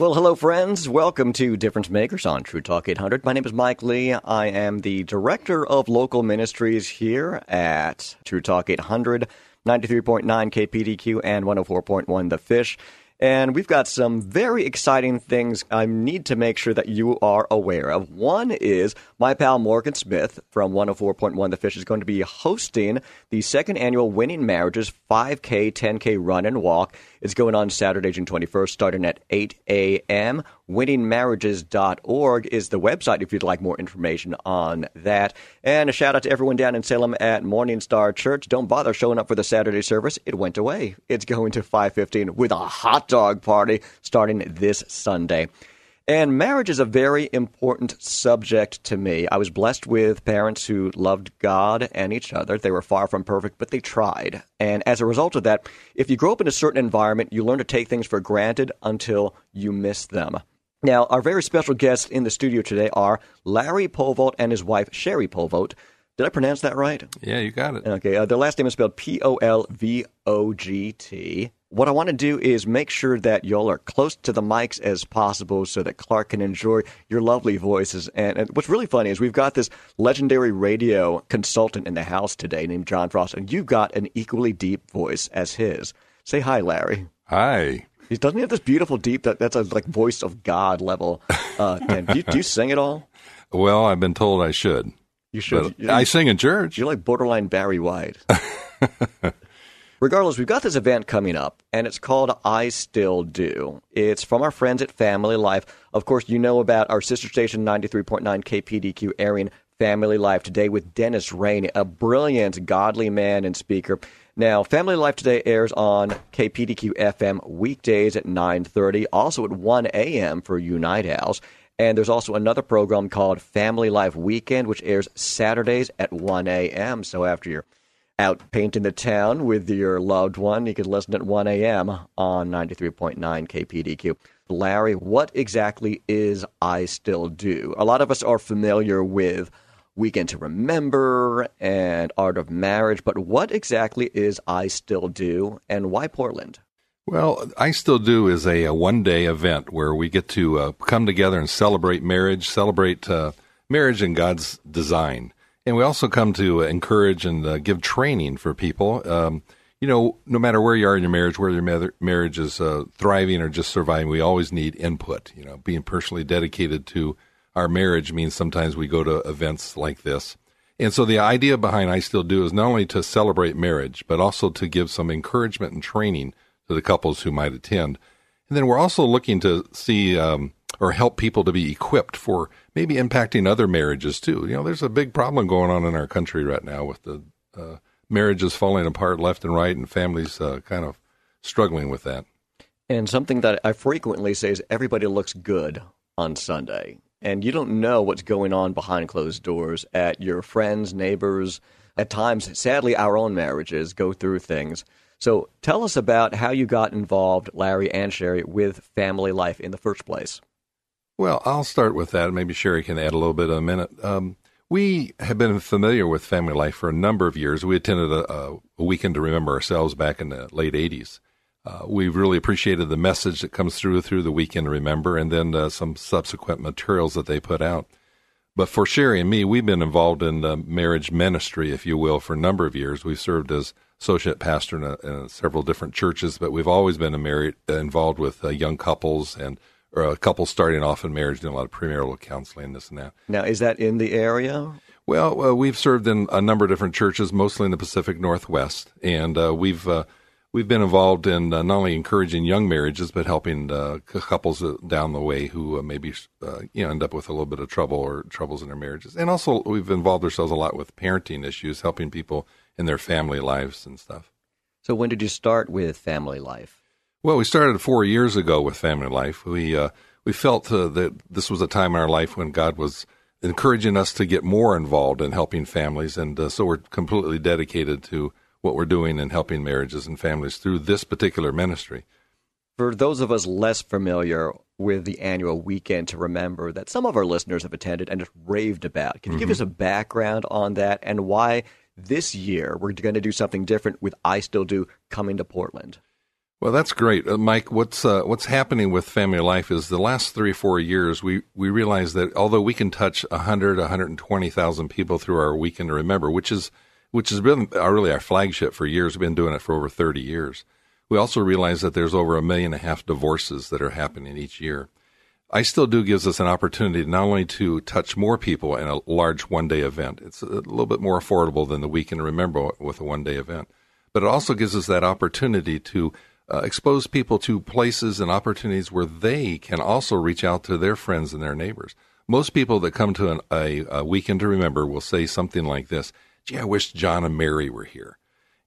Well, hello, friends. Welcome to Difference Makers on True Talk 800. My name is Mike Lee. I am the Director of Local Ministries here at True Talk 800, 93.9 KPDQ, and 104.1 The Fish. And we've got some very exciting things I need to make sure that you are aware of. One is my pal Morgan Smith from 104.1 The Fish is going to be hosting the second annual Winning Marriages 5K, 10K run and walk. It's going on Saturday, June 21st, starting at 8 a.m. WinningMarriages.org is the website if you'd like more information on that. And a shout out to everyone down in Salem at Morning Star Church. Don't bother showing up for the Saturday service. It went away. It's going to 515 with a hot dog party starting this Sunday. And marriage is a very important subject to me. I was blessed with parents who loved God and each other. They were far from perfect, but they tried. And as a result of that, if you grow up in a certain environment, you learn to take things for granted until you miss them. Now, our very special guests in the studio today are Larry Polvogt and his wife, Sherry Polvogt. Did I pronounce that right? Yeah, you got it. Okay, uh, their last name is spelled P O L V O G T. What I want to do is make sure that y'all are close to the mics as possible so that Clark can enjoy your lovely voices. And, and, what's really funny is we've got this legendary radio consultant in the house today named John Frost, and you've got an equally deep voice as his. Say hi, Larry. Hi. He doesn't he have this beautiful deep that that's a like voice of God level. Uh, and do you, do you sing at all? Well, I've been told I should. You should. I sing in church. You're like borderline Barry White. Regardless, we've got this event coming up, and it's called I Still Do. It's from our friends at Family Life. Of course, you know about our sister station 93.9 KPDQ airing Family Life today with Dennis Rainey, a brilliant, godly man and speaker. Now, Family Life today airs on KPDQ FM weekdays at 9:30, also at 1 a.m. for night owls. And there's also another program called Family Life Weekend, which airs Saturdays at 1 a.m. So after you're out painting the town with your loved one, you can listen at 1 a.m. on 93.9 KPDQ. Larry, what exactly is I Still Do? A lot of us are familiar with Weekend to Remember and Art of Marriage, but what exactly is I Still Do and why Portland? Well, I Still Do is a, a one day event where we get to uh, come together and celebrate marriage, celebrate uh, marriage and God's design. And we also come to encourage and uh, give training for people. Um, you know, no matter where you are in your marriage, whether your marriage is uh, thriving or just surviving, we always need input. You know, being personally dedicated to our marriage means sometimes we go to events like this. And so the idea behind I Still Do is not only to celebrate marriage, but also to give some encouragement and training to the couples who might attend. And then we're also looking to see um, or help people to be equipped for maybe impacting other marriages too. You know, there's a big problem going on in our country right now with the uh, marriages falling apart left and right, and families uh, kind of struggling with that. And something that I frequently say is everybody looks good on Sunday, and you don't know what's going on behind closed doors at your friends, neighbors. At times, sadly, our own marriages go through things. So tell us about how you got involved, Larry and Sherry, with family life in the first place. Well, I'll start with that. Maybe Sherry can add a little bit in a minute. Um, we have been familiar with family life for a number of years. We attended a, a weekend to remember ourselves back in the late 80s. Uh, we've really appreciated the message that comes through through the weekend to remember and then uh, some subsequent materials that they put out. But for Sherry and me, we've been involved in the marriage ministry, if you will, for a number of years. We've served as associate pastor in, a, in several different churches, but we've always been married, involved with uh, young couples and or a couple starting off in marriage, doing a lot of premarital counseling, this and that. Now, is that in the area? Well, uh, we've served in a number of different churches, mostly in the Pacific Northwest, and uh, we've uh, we've been involved in uh, not only encouraging young marriages, but helping uh, couples uh, down the way who maybe you know end up with a little bit of trouble or troubles in their marriages. And also, we've involved ourselves a lot with parenting issues, helping people in their family lives and stuff. So, when did you start with family life? Well, we started four years ago with Family Life. We uh, we felt uh, that this was a time in our life when God was encouraging us to get more involved in helping families, and uh, so we're completely dedicated to what we're doing in helping marriages and families through this particular ministry. For those of us less familiar with the annual weekend to remember that some of our listeners have attended and just raved about, can you mm-hmm. give us a background on that and why this year we're going to do something different with I Still Do coming to Portland? Well, that's great, uh, Mike. What's uh, what's happening with Family Life is the last three or four years we we realize that although we can touch 100, 120,000 people through our weekend to remember, which is which has been really our flagship for years. We've been doing it for over 30 years. We also realize that there's over a million and a half divorces that are happening each year. I still do gives us an opportunity not only to touch more people in a large one day event. It's a little bit more affordable than the weekend remember with a one day event, but it also gives us that opportunity to uh, expose people to places and opportunities where they can also reach out to their friends and their neighbors. Most people that come to an, a, a, weekend to remember will say something like this: "Gee, I wish John and Mary were here."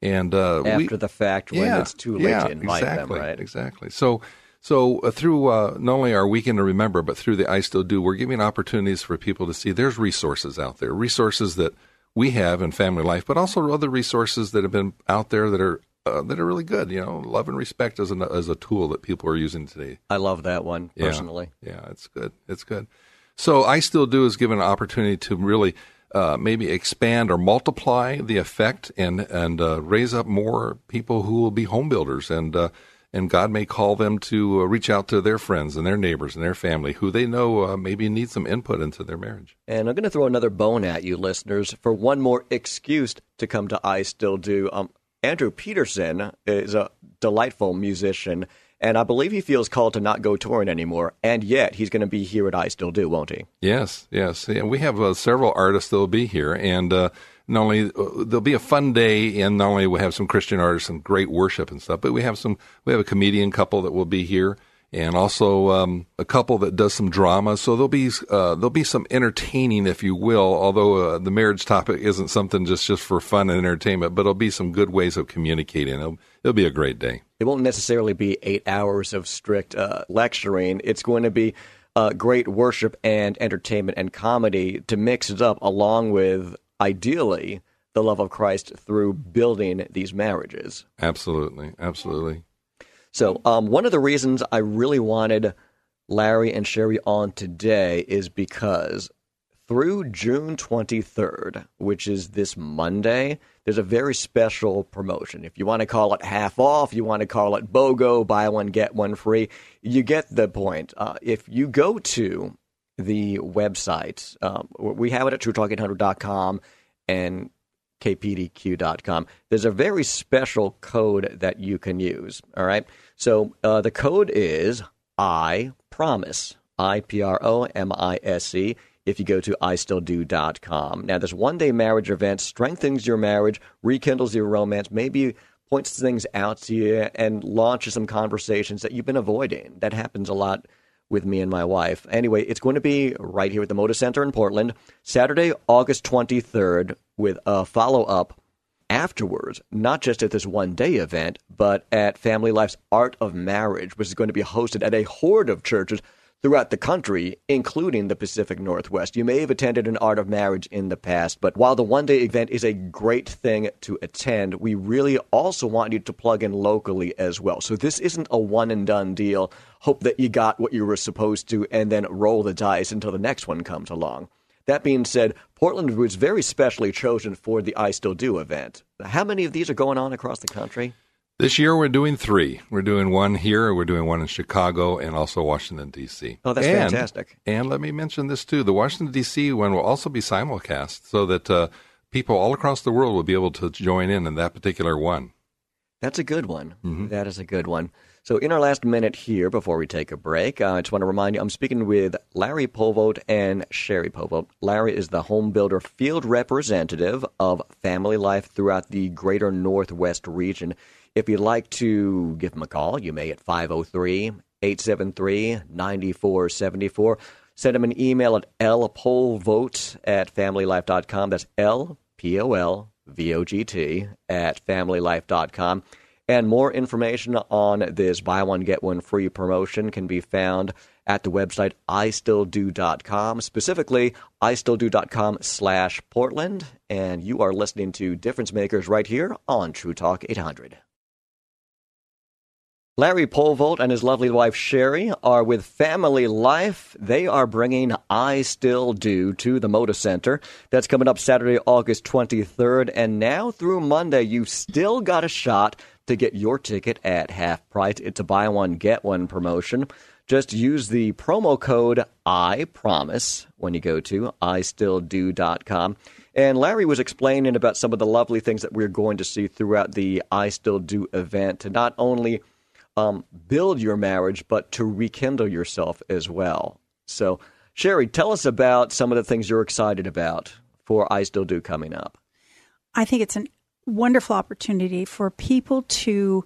And uh, after we, the fact, when yeah, it's too late yeah, to invite exactly, them, right? Exactly. So, so uh, through uh, not only our weekend to remember, but through the I Still Do, we're giving opportunities for people to see there's resources out there, resources that we have in family life, but also other resources that have been out there that are uh, that are really good. You know, love and respect as a as a tool that people are using today. I love that one personally. Yeah, it's good. It's good. So I still do is given an opportunity to really uh, maybe expand or multiply the effect and and uh, raise up more people who will be home builders and. Uh, and God may call them to uh, reach out to their friends and their neighbors and their family who they know uh, maybe need some input into their marriage. And I'm going to throw another bone at you, listeners, for one more excuse to come to I Still Do. Um, Andrew Peterson is a delightful musician, and I believe he feels called to not go touring anymore. And yet, he's going to be here at I Still Do, won't he? Yes, yes. We have uh, several artists that will be here, and uh, not only uh, there'll be a fun day, and not only we have some Christian artists and great worship and stuff, but we have some we have a comedian couple that will be here and also um, a couple that does some drama. So there'll be uh, there'll be some entertaining, if you will. Although uh, the marriage topic isn't something just just for fun and entertainment, but it'll be some good ways of communicating. It'll, it'll be a great day. It won't necessarily be eight hours of strict uh, lecturing. It's going to be uh, great worship and entertainment and comedy to mix it up, along with ideally the love of Christ through building these marriages. Absolutely, absolutely. So, um, one of the reasons I really wanted Larry and Sherry on today is because through June 23rd, which is this Monday, there's a very special promotion. If you want to call it half off, you want to call it BOGO, buy one, get one free, you get the point. Uh, if you go to the website, um, we have it at truetalk800.com and kpdq.com. There's a very special code that you can use. All right. So uh, the code is I promise. I P R O M I S E. If you go to istilldo.com. Now, this one day marriage event strengthens your marriage, rekindles your romance, maybe points things out to you, and launches some conversations that you've been avoiding. That happens a lot with me and my wife. Anyway, it's going to be right here at the Moda Center in Portland, Saturday, August 23rd, with a follow up afterwards, not just at this one day event, but at Family Life's Art of Marriage, which is going to be hosted at a horde of churches throughout the country, including the Pacific Northwest. You may have attended an Art of Marriage in the past, but while the one day event is a great thing to attend, we really also want you to plug in locally as well. So this isn't a one and done deal. Hope that you got what you were supposed to and then roll the dice until the next one comes along. That being said, Portland was very specially chosen for the I Still Do event. How many of these are going on across the country? This year we're doing three. We're doing one here, we're doing one in Chicago, and also Washington D.C. Oh, that's and, fantastic! And let me mention this too: the Washington D.C. one will also be simulcast, so that uh, people all across the world will be able to join in in that particular one. That's a good one. Mm-hmm. That is a good one. So, in our last minute here before we take a break, uh, I just want to remind you I'm speaking with Larry Polvogt and Sherry Polvogt. Larry is the home builder field representative of family life throughout the greater Northwest region. If you'd like to give him a call, you may at 503 873 9474. Send him an email at lpolvogt at familylife.com. That's L P O L V O G T at familylife.com. And more information on this buy one, get one free promotion can be found at the website istilldo.com, specifically istilldo.com slash Portland. And you are listening to Difference Makers right here on True Talk 800. Larry Polvogt and his lovely wife Sherry are with Family Life. They are bringing I Still Do to the Moda Center. That's coming up Saturday, August 23rd. And now through Monday, you've still got a shot to get your ticket at half price. It's a buy one, get one promotion. Just use the promo code I promise when you go to istilldo.com. And Larry was explaining about some of the lovely things that we're going to see throughout the I Still Do event to not only um, build your marriage, but to rekindle yourself as well. So, Sherry, tell us about some of the things you're excited about for I Still Do coming up. I think it's a wonderful opportunity for people to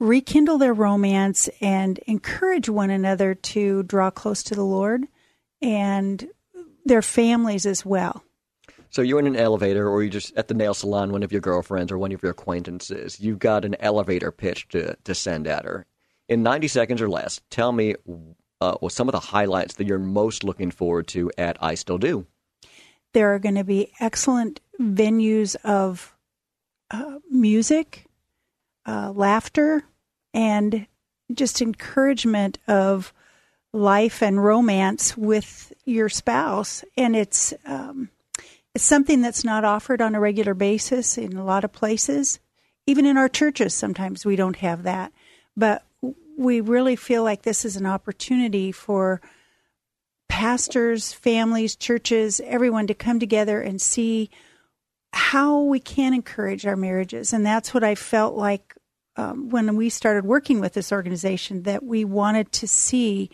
rekindle their romance and encourage one another to draw close to the Lord and their families as well. So you're in an elevator, or you're just at the nail salon, one of your girlfriends or one of your acquaintances. You've got an elevator pitch to, to send at her. In 90 seconds or less, tell me uh, well, some of the highlights that you're most looking forward to at I Still Do. There are going to be excellent venues of uh, music, uh, laughter, and just encouragement of life and romance with your spouse. And it's um, it's something that's not offered on a regular basis in a lot of places. Even in our churches, sometimes we don't have that. But we really feel like this is an opportunity for pastors, families, churches, everyone to come together and see how we can encourage our marriages. And that's what I felt like um, when we started working with this organization that we wanted to see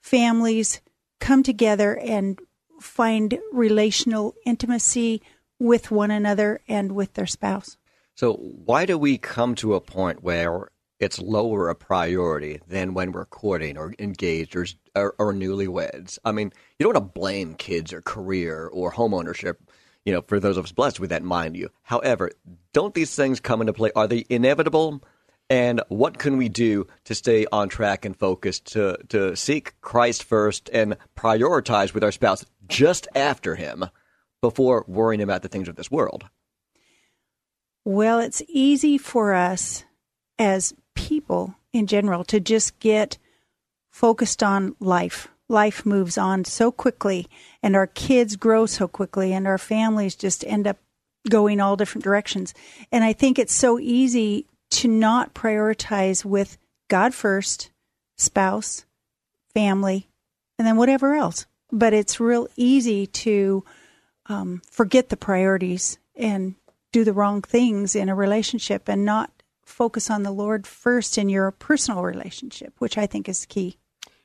families come together and find relational intimacy with one another and with their spouse. So, why do we come to a point where it's lower a priority than when we're courting or engaged or, or, or newlyweds? I mean, you don't want to blame kids or career or homeownership, you know, for those of us blessed with that, mind you. However, don't these things come into play? Are they inevitable? And what can we do to stay on track and focused to, to seek Christ first and prioritize with our spouse just after him before worrying about the things of this world? Well, it's easy for us as people in general to just get focused on life. Life moves on so quickly, and our kids grow so quickly, and our families just end up going all different directions. And I think it's so easy to not prioritize with God first, spouse, family, and then whatever else but it's real easy to um, forget the priorities and do the wrong things in a relationship and not focus on the Lord first in your personal relationship, which I think is key.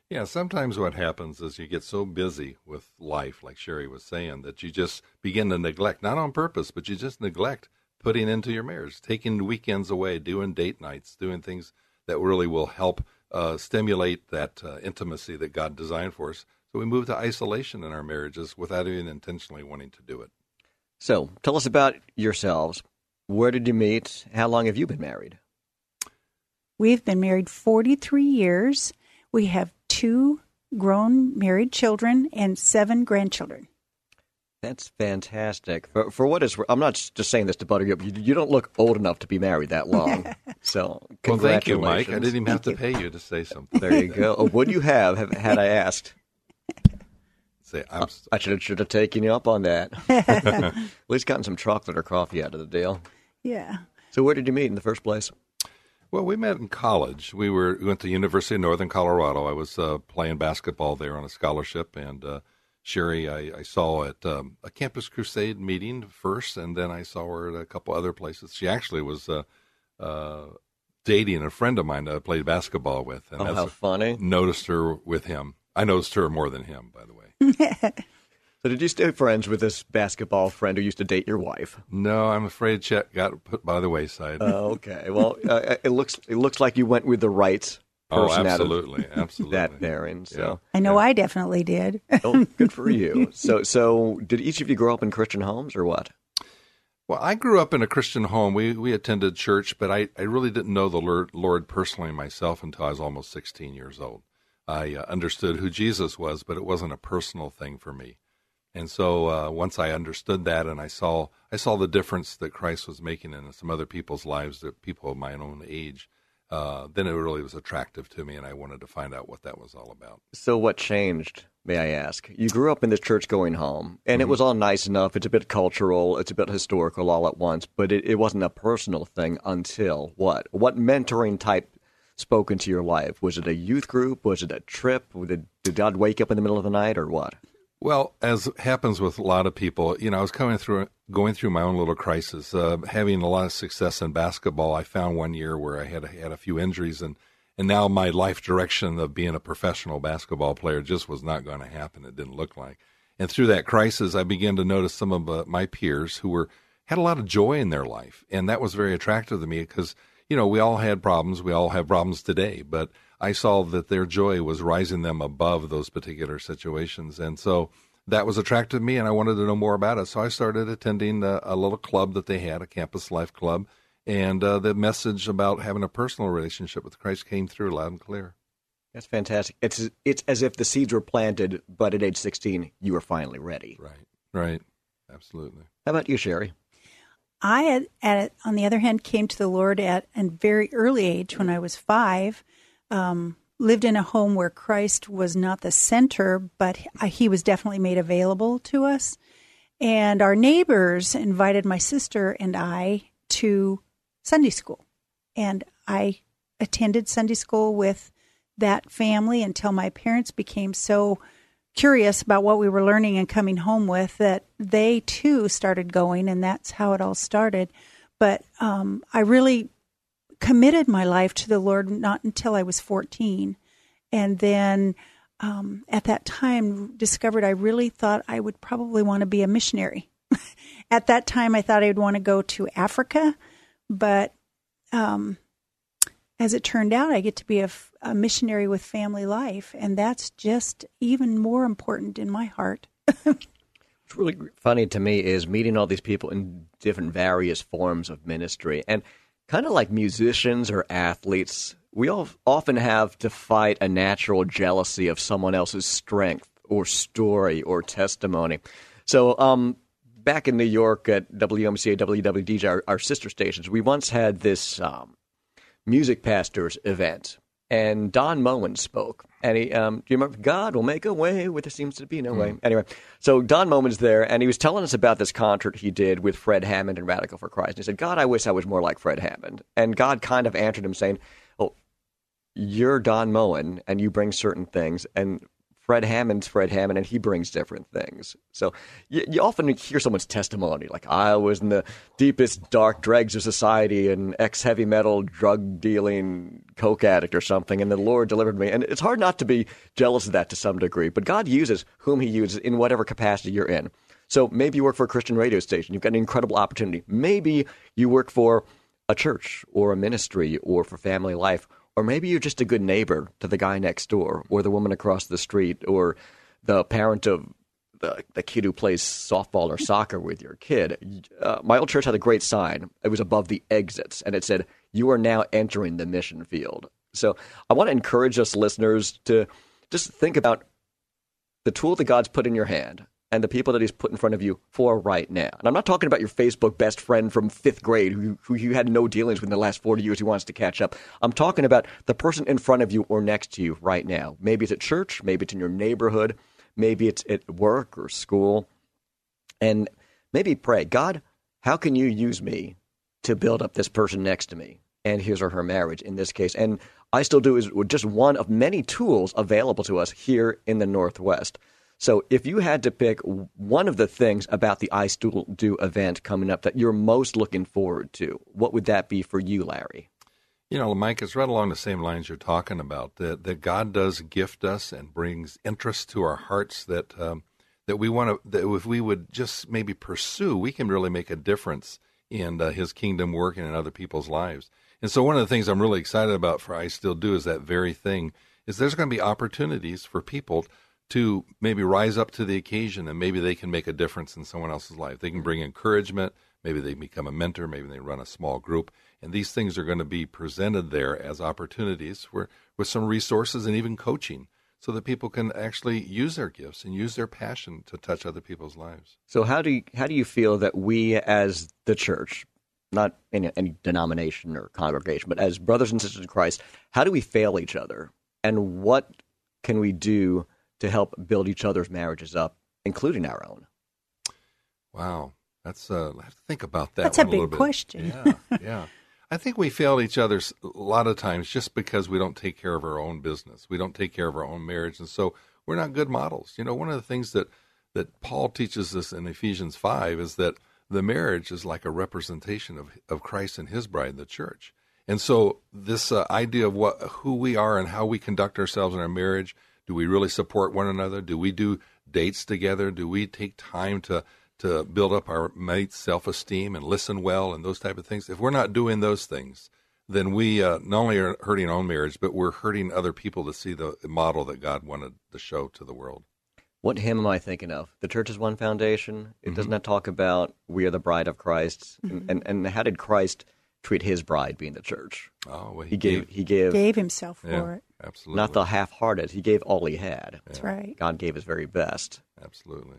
Yeah, sometimes what happens is you get so busy with life, like Sherry was saying, that you just begin to neglect, not on purpose, but you just neglect putting into your marriage, taking weekends away, doing date nights, doing things that really will help uh, stimulate that uh, intimacy that God designed for us. So we move to isolation in our marriages without even intentionally wanting to do it. So tell us about yourselves. Where did you meet? How long have you been married? We've been married 43 years. We have two grown married children and seven grandchildren. That's fantastic. For, for what is, I'm not just saying this to butter you up. You, you don't look old enough to be married that long. So, well, thank you, Mike. I didn't even have to pay you to say something. There you go. Oh, would you have, have had I asked? Say, I'm, I should have, should have taken you up on that. At least gotten some chocolate or coffee out of the deal. Yeah. So where did you meet in the first place? Well, we met in college. We were we went to the University of Northern Colorado. I was uh, playing basketball there on a scholarship, and uh, Sherry I, I, saw at um, a Campus Crusade meeting first, and then I saw her at a couple other places. She actually was uh, uh dating a friend of mine that I played basketball with. And oh, how funny! Noticed her with him. I noticed her more than him, by the way. so, did you stay friends with this basketball friend who used to date your wife? No, I'm afraid Chet got put by the wayside. Oh, okay. Well, uh, it looks it looks like you went with the right person. Oh, absolutely, absolutely. That pairing. So yeah. I know yeah. I definitely did. oh, good for you. So, so did each of you grow up in Christian homes or what? Well, I grew up in a Christian home. We we attended church, but I, I really didn't know the Lord, Lord personally myself until I was almost 16 years old. I uh, understood who Jesus was, but it wasn't a personal thing for me. And so uh, once I understood that, and I saw I saw the difference that Christ was making in some other people's lives, that people of my own age, uh, then it really was attractive to me, and I wanted to find out what that was all about. So, what changed, may I ask? You grew up in this church going home, and mm-hmm. it was all nice enough. It's a bit cultural, it's a bit historical all at once, but it, it wasn't a personal thing until what? What mentoring type spoke into your life? Was it a youth group? Was it a trip? Did, did God wake up in the middle of the night, or what? Well, as happens with a lot of people, you know, I was coming through going through my own little crisis, uh, having a lot of success in basketball. I found one year where I had had a few injuries, and and now my life direction of being a professional basketball player just was not going to happen. It didn't look like. And through that crisis, I began to notice some of uh, my peers who were had a lot of joy in their life, and that was very attractive to me because you know we all had problems, we all have problems today, but I saw that their joy was rising them above those particular situations. And so that was attractive to me, and I wanted to know more about it. So I started attending a, a little club that they had, a campus life club. And uh, the message about having a personal relationship with Christ came through loud and clear. That's fantastic. It's it's as if the seeds were planted, but at age 16, you were finally ready. Right, right. Absolutely. How about you, Sherry? I, had, at, on the other hand, came to the Lord at a very early age when I was five um, lived in a home where Christ was not the center, but he was definitely made available to us. And our neighbors invited my sister and I to Sunday school. And I attended Sunday school with that family until my parents became so curious about what we were learning and coming home with that they too started going, and that's how it all started. But um, I really committed my life to the Lord not until I was 14. And then um, at that time, discovered I really thought I would probably want to be a missionary. at that time, I thought I would want to go to Africa, but um, as it turned out, I get to be a, a missionary with family life, and that's just even more important in my heart. What's really funny to me is meeting all these people in different various forms of ministry. And kind of like musicians or athletes, we all often have to fight a natural jealousy of someone else's strength or story or testimony. So, um, back in New York at WMCA, WWDJ, our, our sister stations, we once had this um, music pastors event and Don Moen spoke. And he, um, do you remember? God will make a way where there seems to be no mm. way. Anyway, so Don Moen's there, and he was telling us about this concert he did with Fred Hammond and Radical for Christ. And he said, God, I wish I was more like Fred Hammond. And God kind of answered him saying, Oh, you're Don Moen, and you bring certain things. And Fred Hammond's Fred Hammond, and he brings different things. So you, you, often hear someone's testimony, like I was in the deepest dark dregs of society, an ex heavy metal drug dealing coke addict or something, and the Lord delivered me. And it's hard not to be jealous of that to some degree, but God uses whom He uses in whatever capacity you're in. So maybe you work for a Christian radio station, you've got an incredible opportunity. Maybe you work for a church or a ministry or for family life or maybe you're just a good neighbor to the guy next door, or the woman across the street, or the parent of the, the kid who plays softball or soccer with your kid. Uh, my old church had a great sign. It was above the exits, and it said, You are now entering the mission field. So I want to encourage us listeners to just think about the tool that God's put in your hand and the people that he's put in front of you for right now. And I'm not talking about your Facebook best friend from fifth grade who, who you had no dealings with in the last 40 years who wants to catch up. I'm talking about the person in front of you or next to you right now. Maybe it's at church, maybe it's in your neighborhood, maybe it's at work or school. And maybe pray, God, how can you use me to build up this person next to me and his or her marriage in this case? And I still do is just one of many tools available to us here in the Northwest. So if you had to pick one of the things about the I Still Do event coming up that you're most looking forward to, what would that be for you, Larry? You know, Mike, it's right along the same lines you're talking about. That that God does gift us and brings interest to our hearts that um, that we want to. That if we would just maybe pursue, we can really make a difference in uh, His kingdom work and in other people's lives. And so, one of the things I'm really excited about for I Still Do is that very thing. Is there's going to be opportunities for people to maybe rise up to the occasion and maybe they can make a difference in someone else's life. They can bring encouragement, Maybe they become a mentor. Maybe they run a small group. And these things are going to be presented there as opportunities with some resources and even coaching so that people can actually use their gifts and use their passion to touch other people's lives. So how do you, how do you feel that we as the church, not any, any denomination or congregation, but as brothers and sisters in Christ, how do we fail each other, and what can we do to help build each other's marriages up, including our own? Wow, that's uh, I have to think about that. That's a big question. Yeah, yeah. I think we fail each other a lot of times just because we don't take care of our own business. We don't take care of our own marriage, and so we're not good models. You know, one of the things that that Paul teaches us in Ephesians five is that the marriage is like a representation of of Christ and His bride, the church. And so this uh, idea of what who we are and how we conduct ourselves in our marriage, do we really support one another? Do we do dates together? Do we take time to to build up our mate's self-esteem and listen well and those type of things. If we're not doing those things, then we uh, not only are hurting our own marriage, but we're hurting other people to see the model that God wanted to show to the world. What hymn am I thinking of? The Church is One Foundation. It mm-hmm. does not talk about we are the bride of Christ, mm-hmm. and, and, and how did Christ treat His bride, being the church? Oh, well, he, he gave, he gave gave himself for it. Absolutely, not the half-hearted. He gave all he had. That's right. God gave His very best. Absolutely.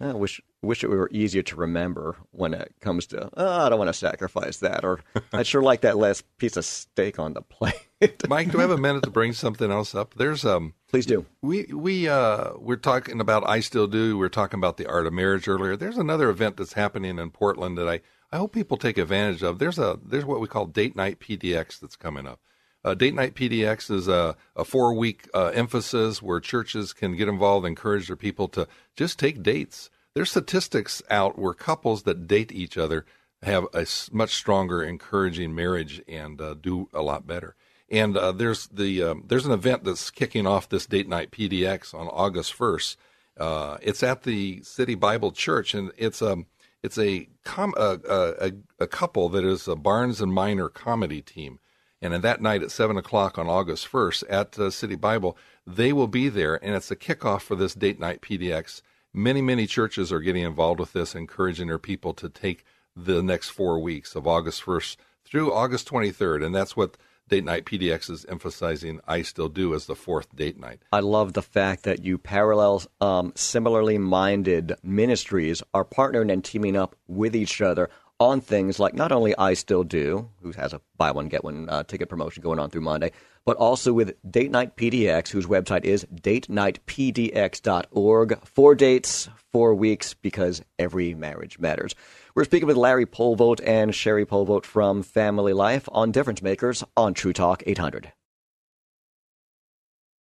I wish wish it were easier to remember when it comes to oh, I don't want to sacrifice that, or I'd sure like that last piece of steak on the plate. Mike, do I have a minute to bring something else up? There's um, please do. We we uh, we're talking about I still do. We are talking about the art of marriage earlier. There's another event that's happening in Portland that I I hope people take advantage of. There's a there's what we call Date Night PDX that's coming up. Uh, Date Night PDX is a, a four week uh, emphasis where churches can get involved, encourage their people to just take dates there's statistics out where couples that date each other have a much stronger, encouraging marriage and uh, do a lot better. And uh, there's the um, there's an event that's kicking off this date night PDX on August 1st. Uh, it's at the City Bible Church, and it's a um, it's a, com- a, a, a couple that is a Barnes and Miner comedy team. And in that night at seven o'clock on August 1st at uh, City Bible, they will be there, and it's a kickoff for this date night PDX. Many, many churches are getting involved with this, encouraging their people to take the next four weeks of August 1st through August 23rd. And that's what Date Night PDX is emphasizing I Still Do as the fourth date night. I love the fact that you parallel um, similarly minded ministries are partnering and teaming up with each other on things like not only I Still Do, who has a buy one, get one uh, ticket promotion going on through Monday, but also with Date Night PDX, whose website is datenightpdx.org. Four dates, four weeks, because every marriage matters. We're speaking with Larry Polvogt and Sherry Polvogt from Family Life on Difference Makers on True Talk 800.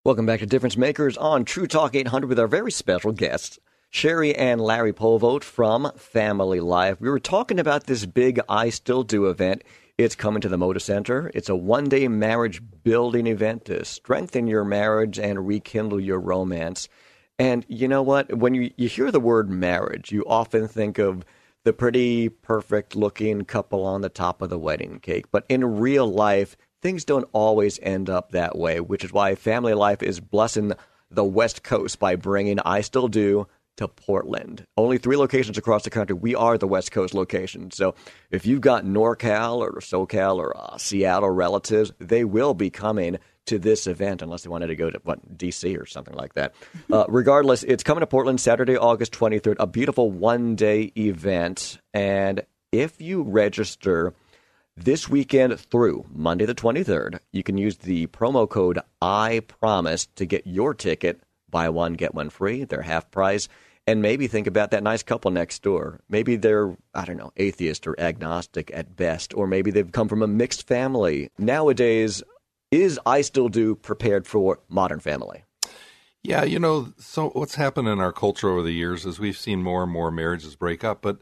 Welcome back to Difference Makers on True Talk 800 with our very special guests, Sherry and Larry Polvogt from Family Life. We were talking about this big I Still Do event. It's coming to the Moda Center. It's a one day marriage building event to strengthen your marriage and rekindle your romance. And you know what? When you, you hear the word marriage, you often think of the pretty, perfect looking couple on the top of the wedding cake. But in real life, things don't always end up that way, which is why Family Life is blessing the West Coast by bringing I Still Do to Portland. Only three locations across the country. We are the West Coast location. So if you've got NorCal or SoCal or uh, Seattle relatives, they will be coming to this event unless they wanted to go to what DC or something like that. Uh, regardless, it's coming to Portland Saturday, August 23rd. A beautiful one day event. And if you register this weekend through Monday the 23rd, you can use the promo code I promise to get your ticket. Buy one, get one free. They're half price and maybe think about that nice couple next door. Maybe they're, I don't know, atheist or agnostic at best, or maybe they've come from a mixed family. Nowadays, is I Still Do prepared for modern family? Yeah, you know, so what's happened in our culture over the years is we've seen more and more marriages break up, but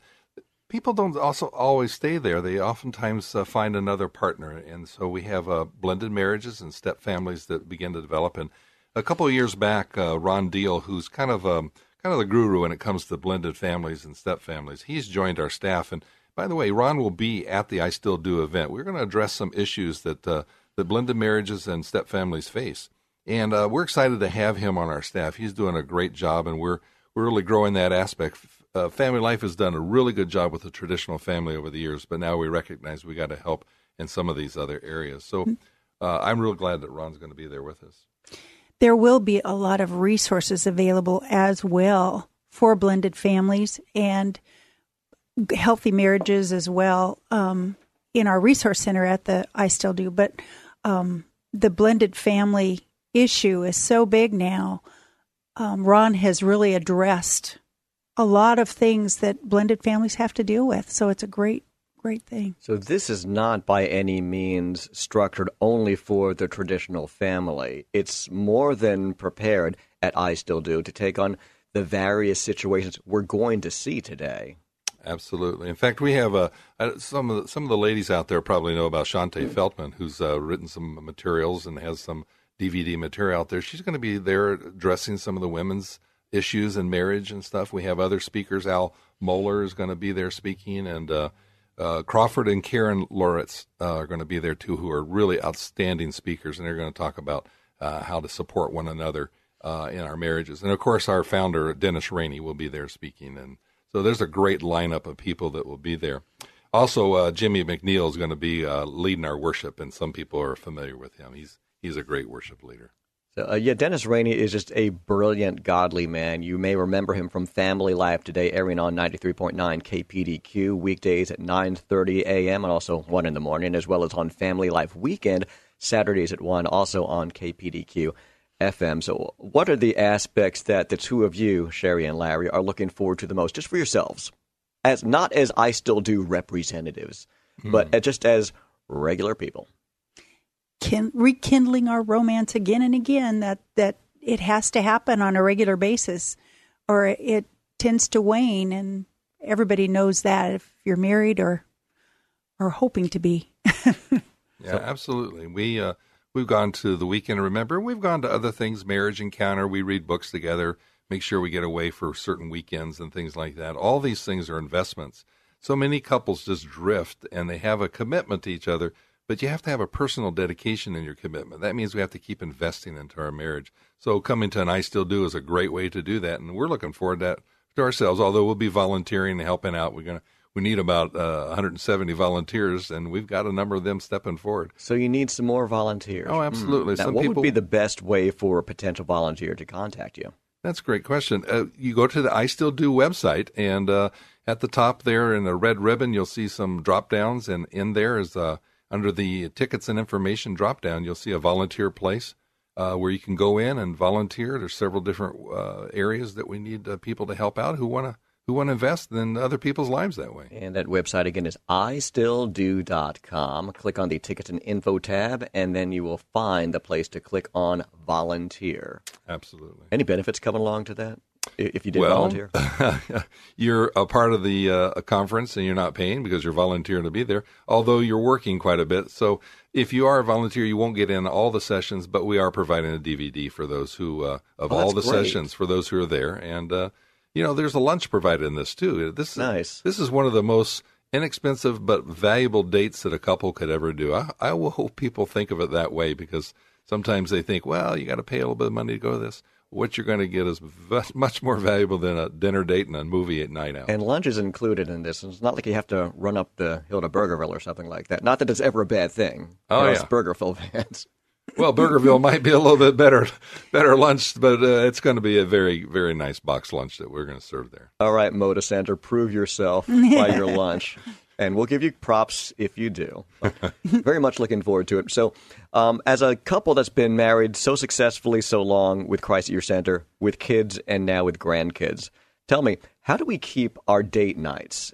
people don't also always stay there. They oftentimes uh, find another partner, and so we have uh, blended marriages and step families that begin to develop. And a couple of years back, uh, Ron Deal, who's kind of um, kind of the guru when it comes to blended families and step families. He's joined our staff, and by the way, Ron will be at the I Still Do event. We're going to address some issues that uh, that blended marriages and step families face, and uh, we're excited to have him on our staff. He's doing a great job, and we're we're really growing that aspect. Uh, family life has done a really good job with the traditional family over the years, but now we recognize we got to help in some of these other areas. So uh, I'm real glad that Ron's going to be there with us. There will be a lot of resources available as well for blended families and healthy marriages as well um, in our resource center at the I Still Do. But um, the blended family issue is so big now. Um, Ron has really addressed a lot of things that blended families have to deal with. So it's a great great thing. So this is not by any means structured only for the traditional family. It's more than prepared at I Still Do to take on the various situations we're going to see today. Absolutely. In fact, we have uh, some of the, some of the ladies out there probably know about Shaunti Feldhahn, who's uh, written some materials and has some DVD material out there. She's going to be there addressing some of the women's issues in marriage and stuff. We have other speakers. Al Mohler is going to be there speaking, and uh, uh, Crawford and Karen Loritts uh, are going to be there too, who are really outstanding speakers, and they're going to talk about uh, how to support one another uh, in our marriages. And of course, our founder Dennis Rainey will be there speaking, and so there's a great lineup of people that will be there. Also, uh, Jimmy McNeil is going to be uh, leading our worship, and some people are familiar with him. He's he's a great worship leader. So, uh, yeah, Dennis Rainey is just a brilliant, godly man. You may remember him from Family Life today, airing on 93.9 KPDQ weekdays at 9:30 a.m. and also one in the morning, as well as on Family Life Weekend Saturdays at one, also on KPDQ FM. So, what are the aspects that the two of you, Sherry and Larry, are looking forward to the most, just for yourselves, as not as I still do representatives, hmm. but just as regular people? Kin- rekindling our romance again and again. That that it has to happen on a regular basis, or it tends to wane. And everybody knows that if you're married or or hoping to be. yeah, absolutely. We uh, we've gone to the weekend. Remember, we've gone to other things, marriage encounter. We read books together. Make sure we get away for certain weekends and things like that. All these things are investments. So many couples just drift and they have a commitment to each other, but you have to have a personal dedication in your commitment. That means we have to keep investing into our marriage. So coming to an I Still Do is a great way to do that, and we're looking forward to that to ourselves. Although we'll be volunteering and helping out, we're gonna we need about uh, 170 volunteers, and we've got a number of them stepping forward. So you need some more volunteers. Oh, absolutely. Mm. Now, what people... would be the best way for a potential volunteer to contact you? That's a great question. Uh, you go to the I Still Do website, and uh, at the top there in the red ribbon, you'll see some drop downs, and in there is a uh, under the tickets and information drop down, you'll see a volunteer place uh, where you can go in and volunteer. There's several different uh, areas that we need uh, people to help out who want to who want to invest in other people's lives that way. And that website again is istilldo.com. Click on the tickets and info tab, and then you will find the place to click on volunteer. Absolutely. Any benefits coming along to that? If you did well, volunteer? you're a part of the uh, conference and you're not paying because you're volunteering to be there, although you're working quite a bit. So if you are a volunteer, you won't get in all the sessions, but we are providing a DVD for those who, uh, of oh, all the great. sessions, for those who are there. And, uh, you know, there's a lunch provided in this too. This, nice. This is one of the most inexpensive but valuable dates that a couple could ever do. I, I will hope people think of it that way because sometimes they think, well, you got to pay a little bit of money to go to this what you're going to get is much more valuable than a dinner date and a movie at night out. And lunch is included in this. It's not like you have to run up the hill to Burgerville or something like that. Not that it's ever a bad thing. Oh, yeah. Burgerville fans. well, Burgerville might be a little bit better, better lunch, but uh, it's going to be a very, very nice box lunch that we're going to serve there. All right, Moda Center, prove yourself by your lunch and we'll give you props if you do. very much looking forward to it. So, um, as a couple that's been married so successfully so long with Christ at your center, with kids, and now with grandkids, tell me, how do we keep our date nights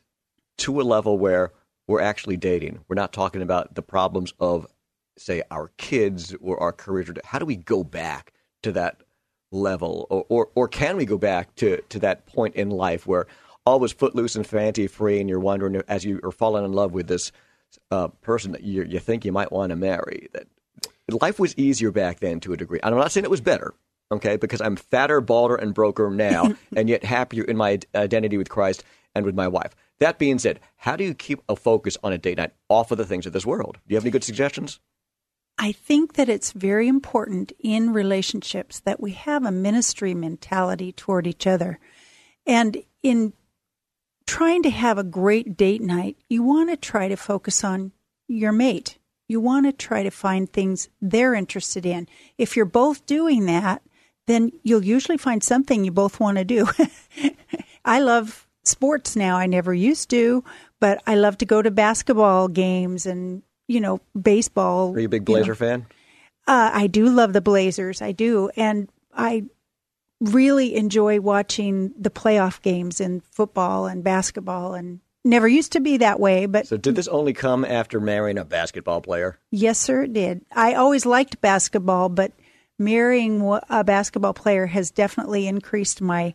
to a level where we're actually dating? We're not talking about the problems of, say, our kids or our careers. How do we go back to that level, or, or, or can we go back to, to that point in life where all was footloose and fancy free, and you're wondering as you are falling in love with this uh, person that you, you think you might want to marry. That life was easier back then to a degree. I'm not saying it was better, okay? Because I'm fatter, balder, and broker now, and yet happier in my identity with Christ and with my wife. That being said, how do you keep a focus on a date night off of the things of this world? Do you have any good suggestions? I think that it's very important in relationships that we have a ministry mentality toward each other And in trying to have a great date night, you want to try to focus on your mate. You want to try to find things they're interested in. If you're both doing that, then you'll usually find something you both want to do. I love sports now. I never used to, but I love to go to basketball games and, you know, baseball. Are you a big Blazer you know. fan? Uh, I do love the Blazers. I do. And I really enjoy watching the playoff games in football and basketball and never used to be that way, but So did this only come after marrying a basketball player? yes, sir, it did. I always liked basketball, but marrying a basketball player has definitely increased my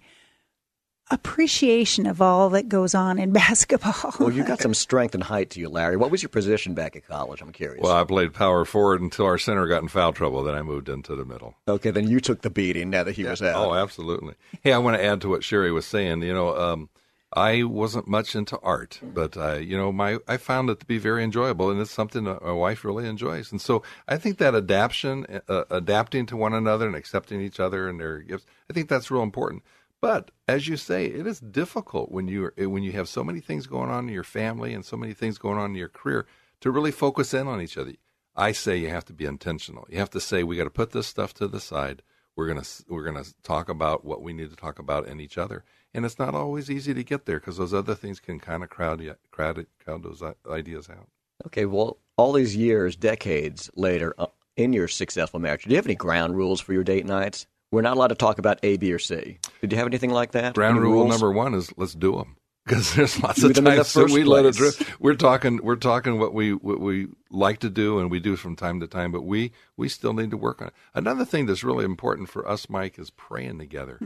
appreciation of all that goes on in basketball. Well, you got some strength and height to you, Larry. What was your position back at college? I'm curious. Well, I played power forward until our center got in foul trouble. Then I moved into the middle. okay, then you took the beating now that he was out. Oh, absolutely. Hey, I want to add to what Sherry was saying. You know, um, I wasn't much into art, but uh, you know, my I found it to be very enjoyable, and it's something that my wife really enjoys. And so, I think that adaptation, uh, adapting to one another, and accepting each other and their gifts, I think that's real important. But as you say, it is difficult when you when you have so many things going on in your family and so many things going on in your career to really focus in on each other. I say you have to be intentional. You have to say we got to put this stuff to the side. We're gonna we're gonna talk about what we need to talk about in each other, and it's not always easy to get there because those other things can kind of crowd crowd crowd those ideas out. Okay, well, all these years, decades later, uh, in your successful marriage, do you have any ground rules for your date nights? We're not allowed to talk about A, B, or C. Did you have anything like that? Ground Any rule rules? number one is let's do them because there's lots Do of them times that first we let it drift. We're talking we're talking what we what we like to do and we do from time to time, but we we still need to work on it. Another thing that's really important for us, Mike, is praying together.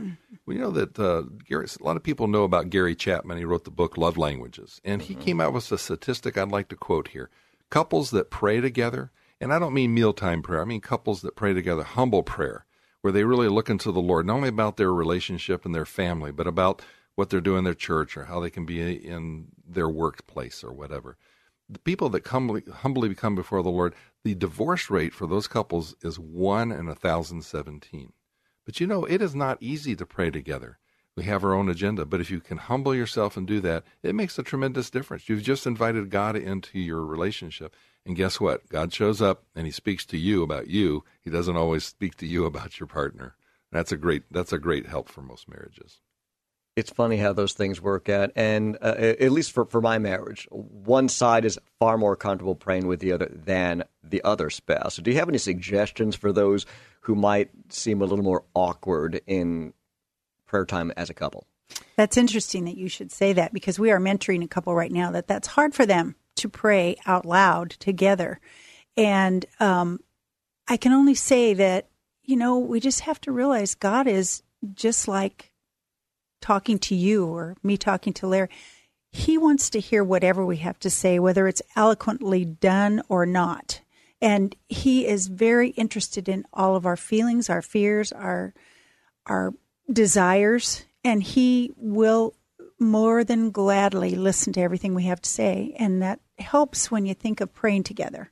We know that uh, Gary. A lot of people know about Gary Chapman. He wrote the book Love Languages, and he came out with a statistic I'd like to quote here: couples that pray together, and I don't mean mealtime prayer. I mean couples that pray together, humble prayer where they really look into the Lord, not only about their relationship and their family, but about what they're doing in their church or how they can be in their workplace or whatever. The people that humbly, humbly come before the Lord, the divorce rate for those couples is one in a thousand seventeen. But you know, it is not easy to pray together. We have our own agenda, but if you can humble yourself and do that, it makes a tremendous difference. You've just invited God into your relationship. And guess what? God shows up and he speaks to you about you. He doesn't always speak to you about your partner. That's a great that's a great help for most marriages. It's funny how those things work out. And uh, at least for, for my marriage, one side is far more comfortable praying with the other than the other spouse. So do you have any suggestions for those who might seem a little more awkward in prayer time as a couple? That's interesting that you should say that because we are mentoring a couple right now that that's hard for them to pray out loud together. And um, I can only say that, you know, we just have to realize God is just like talking to you or me talking to Larry. He wants to hear whatever we have to say, whether it's eloquently done or not. And he is very interested in all of our feelings, our fears, our our desires, and he will more than gladly listen to everything we have to say. And that helps when you think of praying together.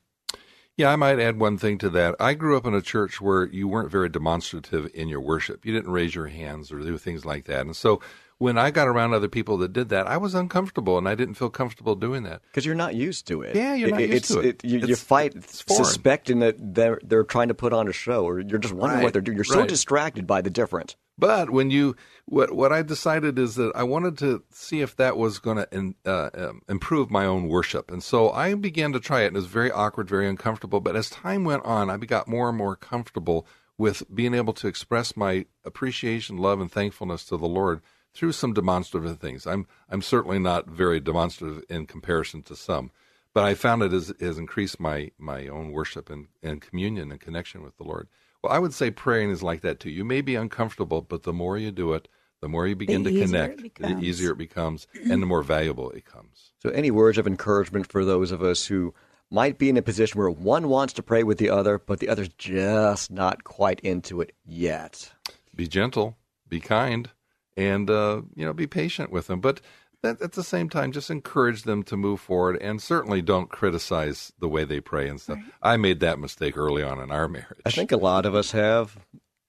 Yeah, I might add one thing to that. I grew up in a church where you weren't very demonstrative in your worship. You didn't raise your hands or do things like that. And so when I got around other people that did that, I was uncomfortable and I didn't feel comfortable doing that. Because you're not used to it. Yeah, you're not used to it. you, you It's- fight suspecting that they're, they're trying to put on a show, or you're just wondering Right, what they're doing. You're so right. distracted by the difference. But when you, what what I decided is that I wanted to see if that was going to uh, um, improve my own worship, and so I began to try it. And it was very awkward, very uncomfortable. But as time went on, I got more and more comfortable with being able to express my appreciation, love, and thankfulness to the Lord through some demonstrative things. I'm I'm certainly not very demonstrative in comparison to some, but I found it has, has increased my my own worship and, and communion and connection with the Lord. Well, I would say praying is like that too. You may be uncomfortable, but the more you do it, the more you begin The to connect, the easier it becomes, and the more valuable it becomes. So, any words of encouragement for those of us who might be in a position where one wants to pray with the other, but the other's just not quite into it yet? Be gentle, be kind, and uh, you know, be patient with them. But that, at the same time, just encourage them to move forward, and certainly don't criticize the way they pray and stuff. I made that mistake early on in our marriage. I think a lot of us have.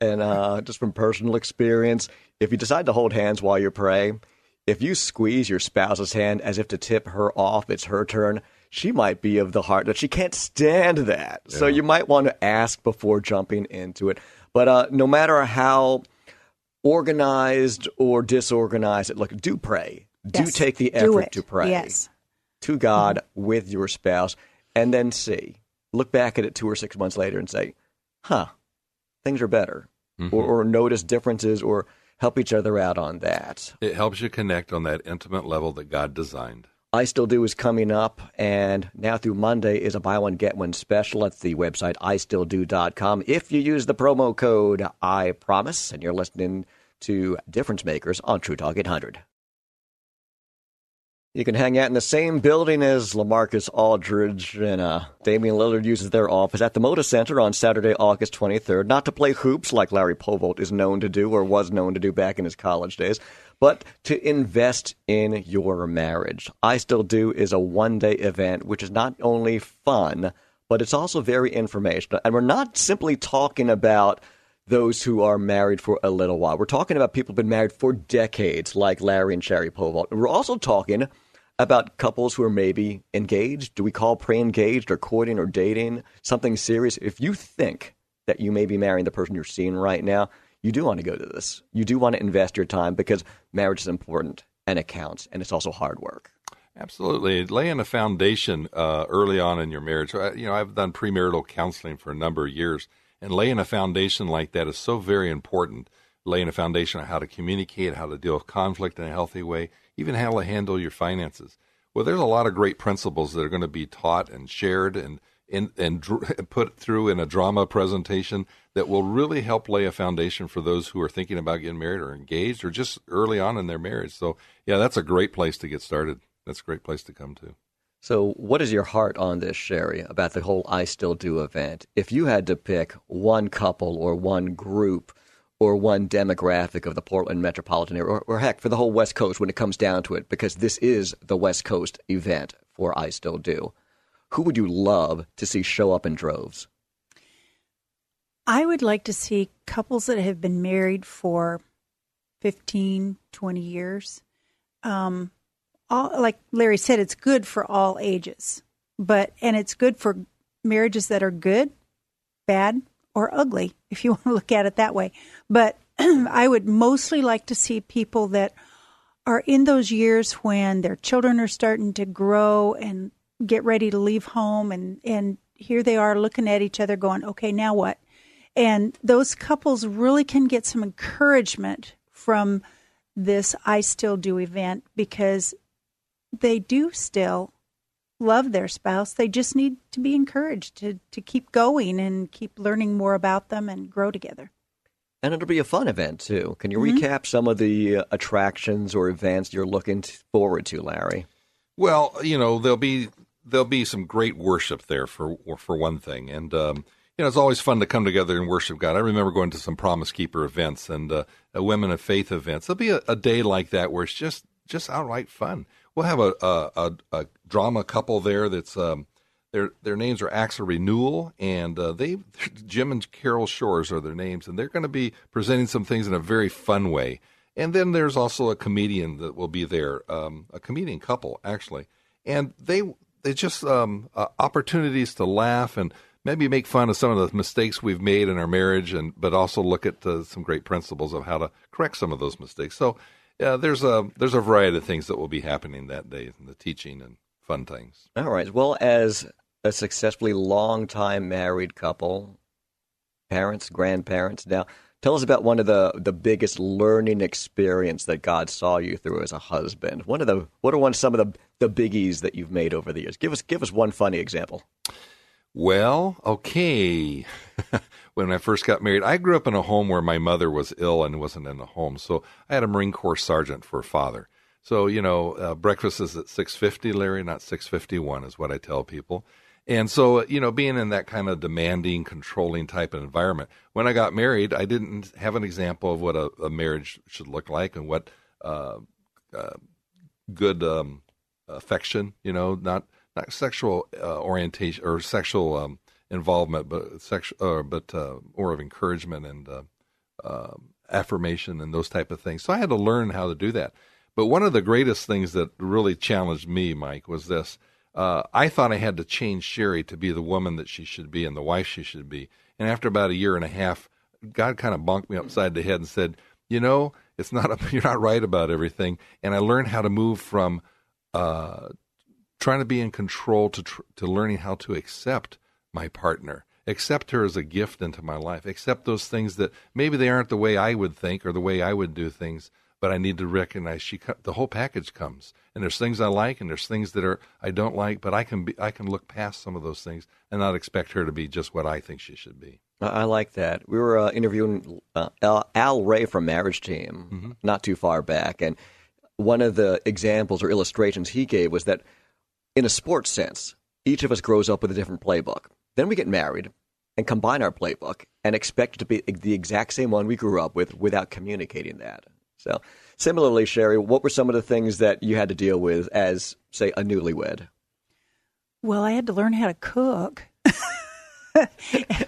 and uh, just from personal experience, if you decide to hold hands while you pray, if you squeeze your spouse's hand as if to tip her off, it's her turn. She might be of the heart that she can't stand that. So you might want to ask before jumping into it. But uh, no matter how organized or disorganized it look, do pray. Do Yes, take the effort to pray Yes. to God mm-hmm. with your spouse, and then see. Look back at it two or six months later and say, huh, things are better. Or, mm-hmm. or notice differences or help each other out on that. It helps you connect on that intimate level that God designed. I Still Do is coming up, and now through Monday is a buy one, get one special at the website istilldo.com. If you use the promo code I promise, and you're listening to Difference Makers on True Talk 800. You can hang out in the same building as LaMarcus Aldridge and uh, Damian Lillard uses their office at the Moda Center on Saturday, August 23rd. Not to play hoops like Larry Polvogt is known to do or was known to do back in his college days, but to invest in your marriage. I Still Do is a one day event, which is not only fun, but it's also very informational. And we're not simply talking about those who are married for a little while. We're talking about people who've been married for decades, like Larry and Sherry Polvogt. We're also talking about couples who are maybe engaged. Do we call pre-engaged or courting or dating something serious? If you think that you may be marrying the person you're seeing right now, you do want to go to this. You do want to invest your time because marriage is important and it counts, and it's also hard work. Absolutely, laying a foundation uh, early on in your marriage. You know, I've done premarital counseling for a number of years, and laying a foundation like that is so very important. Laying a foundation on how to communicate, how to deal with conflict in a healthy way, even how to handle your finances. Well, there's a lot of great principles that are going to be taught and shared and and, and dr- put through in a drama presentation that will really help lay a foundation for those who are thinking about getting married or engaged or just early on in their marriage. So, yeah, that's a great place to get started. That's a great place to come to. So, what is your heart on this, Sherry, about the whole I Still Do event? If you had to pick one couple or one group or one demographic of the Portland metropolitan area, or, or heck, for the whole West Coast when it comes down to it, because this is the West Coast event for I Still Do, who would you love to see show up in droves? I would like to see couples that have been married for 15, 20 years. Um, all, like Larry said, it's good for all ages, but and it's good for marriages that are good, bad, or ugly, if you want to look at it that way. But I would mostly like to see people that are in those years when their children are starting to grow and get ready to leave home and and here they are looking at each other going okay now what and those couples really can get some encouragement from this I still do event because they do still love their spouse they just need to be encouraged to to keep going and keep learning more about them and grow together And it'll be a fun event, too. Can you recap some of the uh, attractions or events you're looking forward to, Larry? Well, you know, there'll be there'll be some great worship there for for one thing, and um, you know, it's always fun to come together and worship God. I remember going to some Promise Keeper events and uh, Women of Faith events. There'll be a, a day like that where it's just just outright fun. We'll have a a, a, a drama couple there that's um, their their names are of Renewal, and uh, they Jim and Carol Shores are their names, and they're going to be presenting some things in a very fun way. And then there's also a comedian that will be there, um, a comedian couple actually, and they they just um, uh, opportunities to laugh and maybe make fun of some of the mistakes we've made in our marriage, and but also look at uh, some great principles of how to correct some of those mistakes. So there's a there's a variety of things that will be happening that day, in the teaching and fun things. All right. Well, as a successfully long-time married couple, parents, grandparents now, tell us about one of the, the biggest learning experience that God saw you through as a husband. One of the what are one some of the, the biggies that you've made over the years? Give us give us one funny example. Well, okay. when I first got married, I grew up in a home where my mother was ill and wasn't in the home, so I had a Marine Corps sergeant for a father. So you know, uh, breakfast is at six fifty, Larry, not six fifty one, is what I tell people. And so, you know, being in that kind of demanding, controlling type of environment. When I got married, I didn't have an example of what a, a marriage should look like and what uh, uh, good um, affection, you know, not not sexual uh, orientation or sexual um, involvement, but sexual, uh, but uh, more of encouragement and uh, uh, affirmation and those type of things. So I had to learn how to do that. But one of the greatest things that really challenged me, Mike, was this. Uh, I thought I had to change Sherry to be the woman that she should be and the wife she should be. And after about a year and a half, God kind of bonked me upside the head and said, "You know, it's not a, you're not right about everything." And I learned how to move from uh, trying to be in control to tr- to learning how to accept my partner, accept her as a gift into my life, accept those things that maybe they aren't the way I would think or the way I would do things, but I need to recognize she the whole package comes. And there's things I like and there's things that are I don't like, but I can be I can look past some of those things and not expect her to be just what I think she should be. I like that. We were uh, interviewing uh, Al, Ray from Marriage Team mm-hmm. not too far back, and one of the examples or illustrations he gave was that in a sports sense, each of us grows up with a different playbook. Then we get married and combine our playbook and expect it to be the exact same one we grew up with without communicating that. So, similarly, Sherry, what were some of the things that you had to deal with as, say, a newlywed? Well, I had to learn how to cook.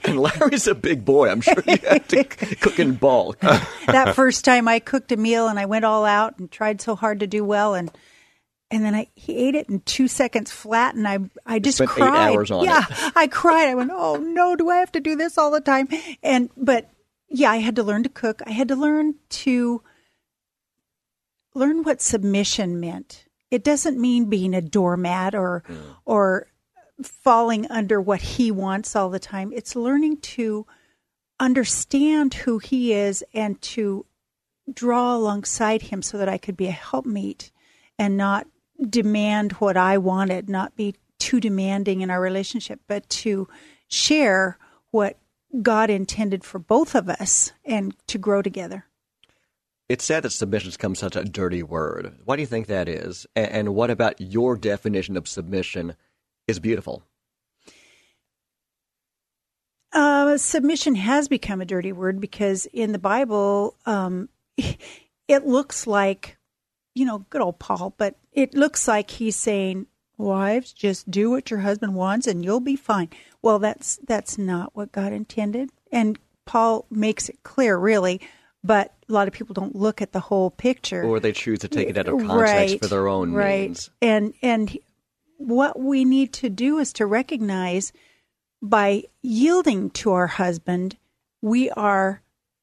and Larry's a big boy. I'm sure you had to cook in bulk. that first time I cooked a meal and I went all out and tried so hard to do well and and then I he ate it in two seconds flat and I I just Spent cried. Eight hours on yeah. I cried. I went, oh no, do I have to do this all the time? And but yeah, I had to learn to cook. I had to learn to learn what submission meant. It doesn't mean being a doormat or mm. or falling under what he wants all the time. It's learning to understand who he is and to draw alongside him so that I could be a helpmeet and not demand what I wanted, not be too demanding in our relationship, but to share what God intended for both of us and to grow together. It's sad that submission has become such a dirty word. Why do you think that is? And what about your definition of submission is beautiful? Uh, submission has become a dirty word because in the Bible, um, it looks like, you know, good old Paul, but it looks like he's saying, "Wives, just do what your husband wants, and you'll be fine." Well, that's that's not what God intended, and Paul makes it clear, really. But a lot of people don't look at the whole picture, or they choose to take it out of context right, for their own right. means. And and what we need to do is to recognize by yielding to our husband, we are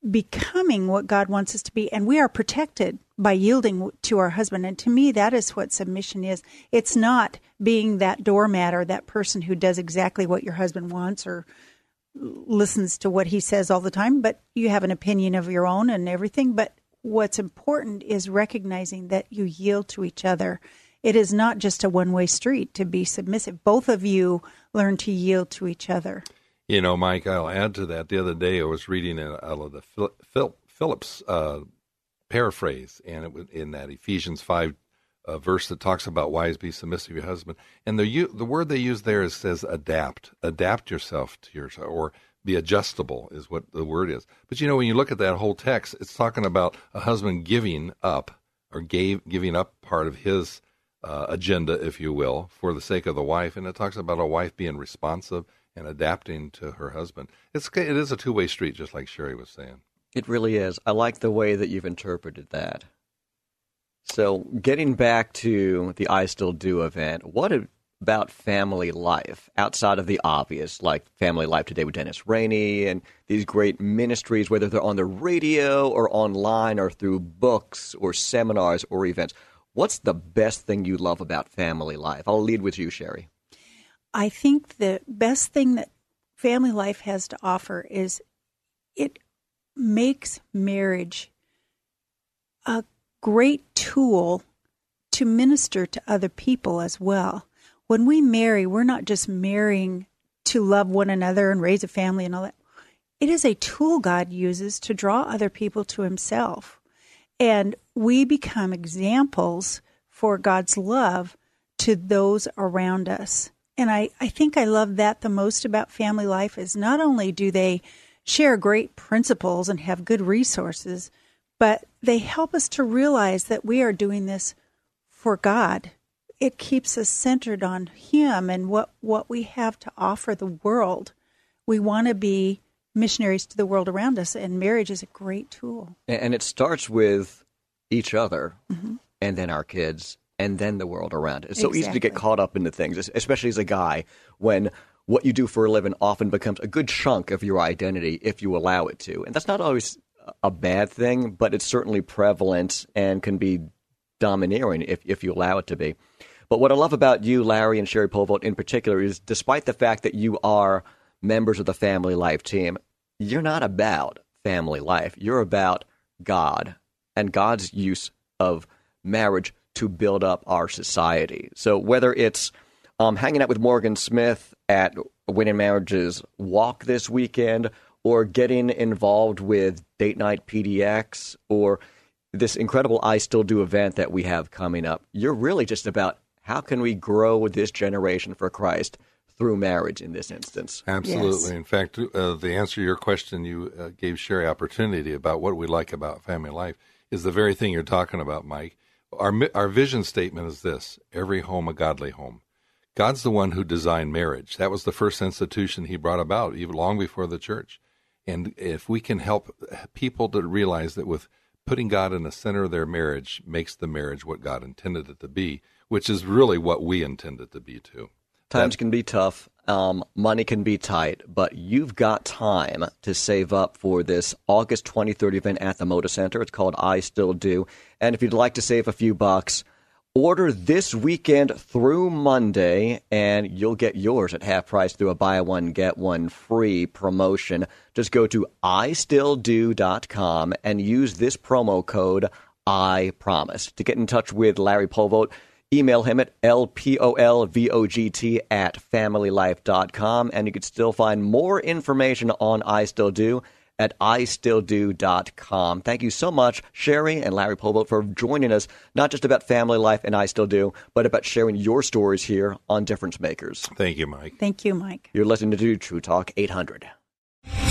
becoming what God wants us to be, and we are protected by yielding to our husband. And to me, that is what submission is. It's not being that doormat or that person who does exactly what your husband wants or listens to what he says all the time, but you have an opinion of your own and everything. But what's important is recognizing that you yield to each other it is not just a one way street to be submissive. Both of you learn to yield to each other. You know, Mike, I'll add to that. The other day I was reading out of the Phil, Phillips uh, paraphrase, and it was in that Ephesians 5 uh, verse that talks about wives be submissive to your husband. And the the word they use there is says adapt. Adapt yourself to yourself, or be adjustable is what the word is. But you know, when you look at that whole text, it's talking about a husband giving up or gave giving up part of his uh, agenda, if you will, for the sake of the wife, and it talks about a wife being responsive and adapting to her husband. It's it is a two way street, just like Sherry was saying. It really is. I like the way that you've interpreted that. So, getting back to the I Still Do event, what about family life outside of the obvious, like family life today with Dennis Rainey and these great ministries, whether they're on the radio or online or through books or seminars or events? What's the best thing you love about family life? I'll lead with you, Sherry. I think the best thing that family life has to offer is it makes marriage a great tool to minister to other people as well. When we marry, we're not just marrying to love one another and raise a family and all that. It is a tool God uses to draw other people to Himself. And we become examples for God's love to those around us. And I, I think I love that the most about family life is not only do they share great principles and have good resources, but they help us to realize that we are doing this for God. It keeps us centered on Him and what, what we have to offer the world. We want to be missionaries to the world around us, and marriage is a great tool. And it starts with each other, Mm-hmm. and then our kids, and then the world around. It's so easy to get caught up into things, especially as a guy, when what you do for a living often becomes a good chunk of your identity if you allow it to. And that's not always a bad thing, but it's certainly prevalent and can be domineering if, if you allow it to be. But what I love about you, Larry, and Sherry Polvogt in particular is despite the fact that you are members of the family life team, you're not about family life. You're about God and God's use of marriage to build up our society. So whether it's um, hanging out with Morgan Smith at Winning Marriages Walk this weekend, or getting involved with Date Night PDX, or this incredible I Still Do event that we have coming up, you're really just about how can we grow this generation for Christ through marriage in this instance. Absolutely. Yes. In fact, uh, the answer to your question, you uh, gave Sherry opportunity about what we like about family life is the very thing you're talking about, Mike. Our our vision statement is this: every home a godly home. God's the one who designed marriage. That was the first institution He brought about, even long before the church. And if we can help people to realize that with putting God in the center of their marriage makes the marriage what God intended it to be, which is really what we intend it to be too. Times can be tough. Um, money can be tight, but you've got time to save up for this August 23rd event at the Moda Center. It's called I Still Do. And if you'd like to save a few bucks, order this weekend through Monday, and you'll get yours at half price through a buy one, get one free promotion. Just go to istilldo.com and use this promo code I promise. To get in touch with Larry Polvogt, email him at lpolvogt at familylife.com. And you can still find more information on I Still Do at istilldo.com. Thank you so much, Sherry and Larry Polvogt, for joining us, not just about family life and I Still Do, but about sharing your stories here on Difference Makers. Thank you, Mike. Thank you, Mike. You're listening to True Talk 800.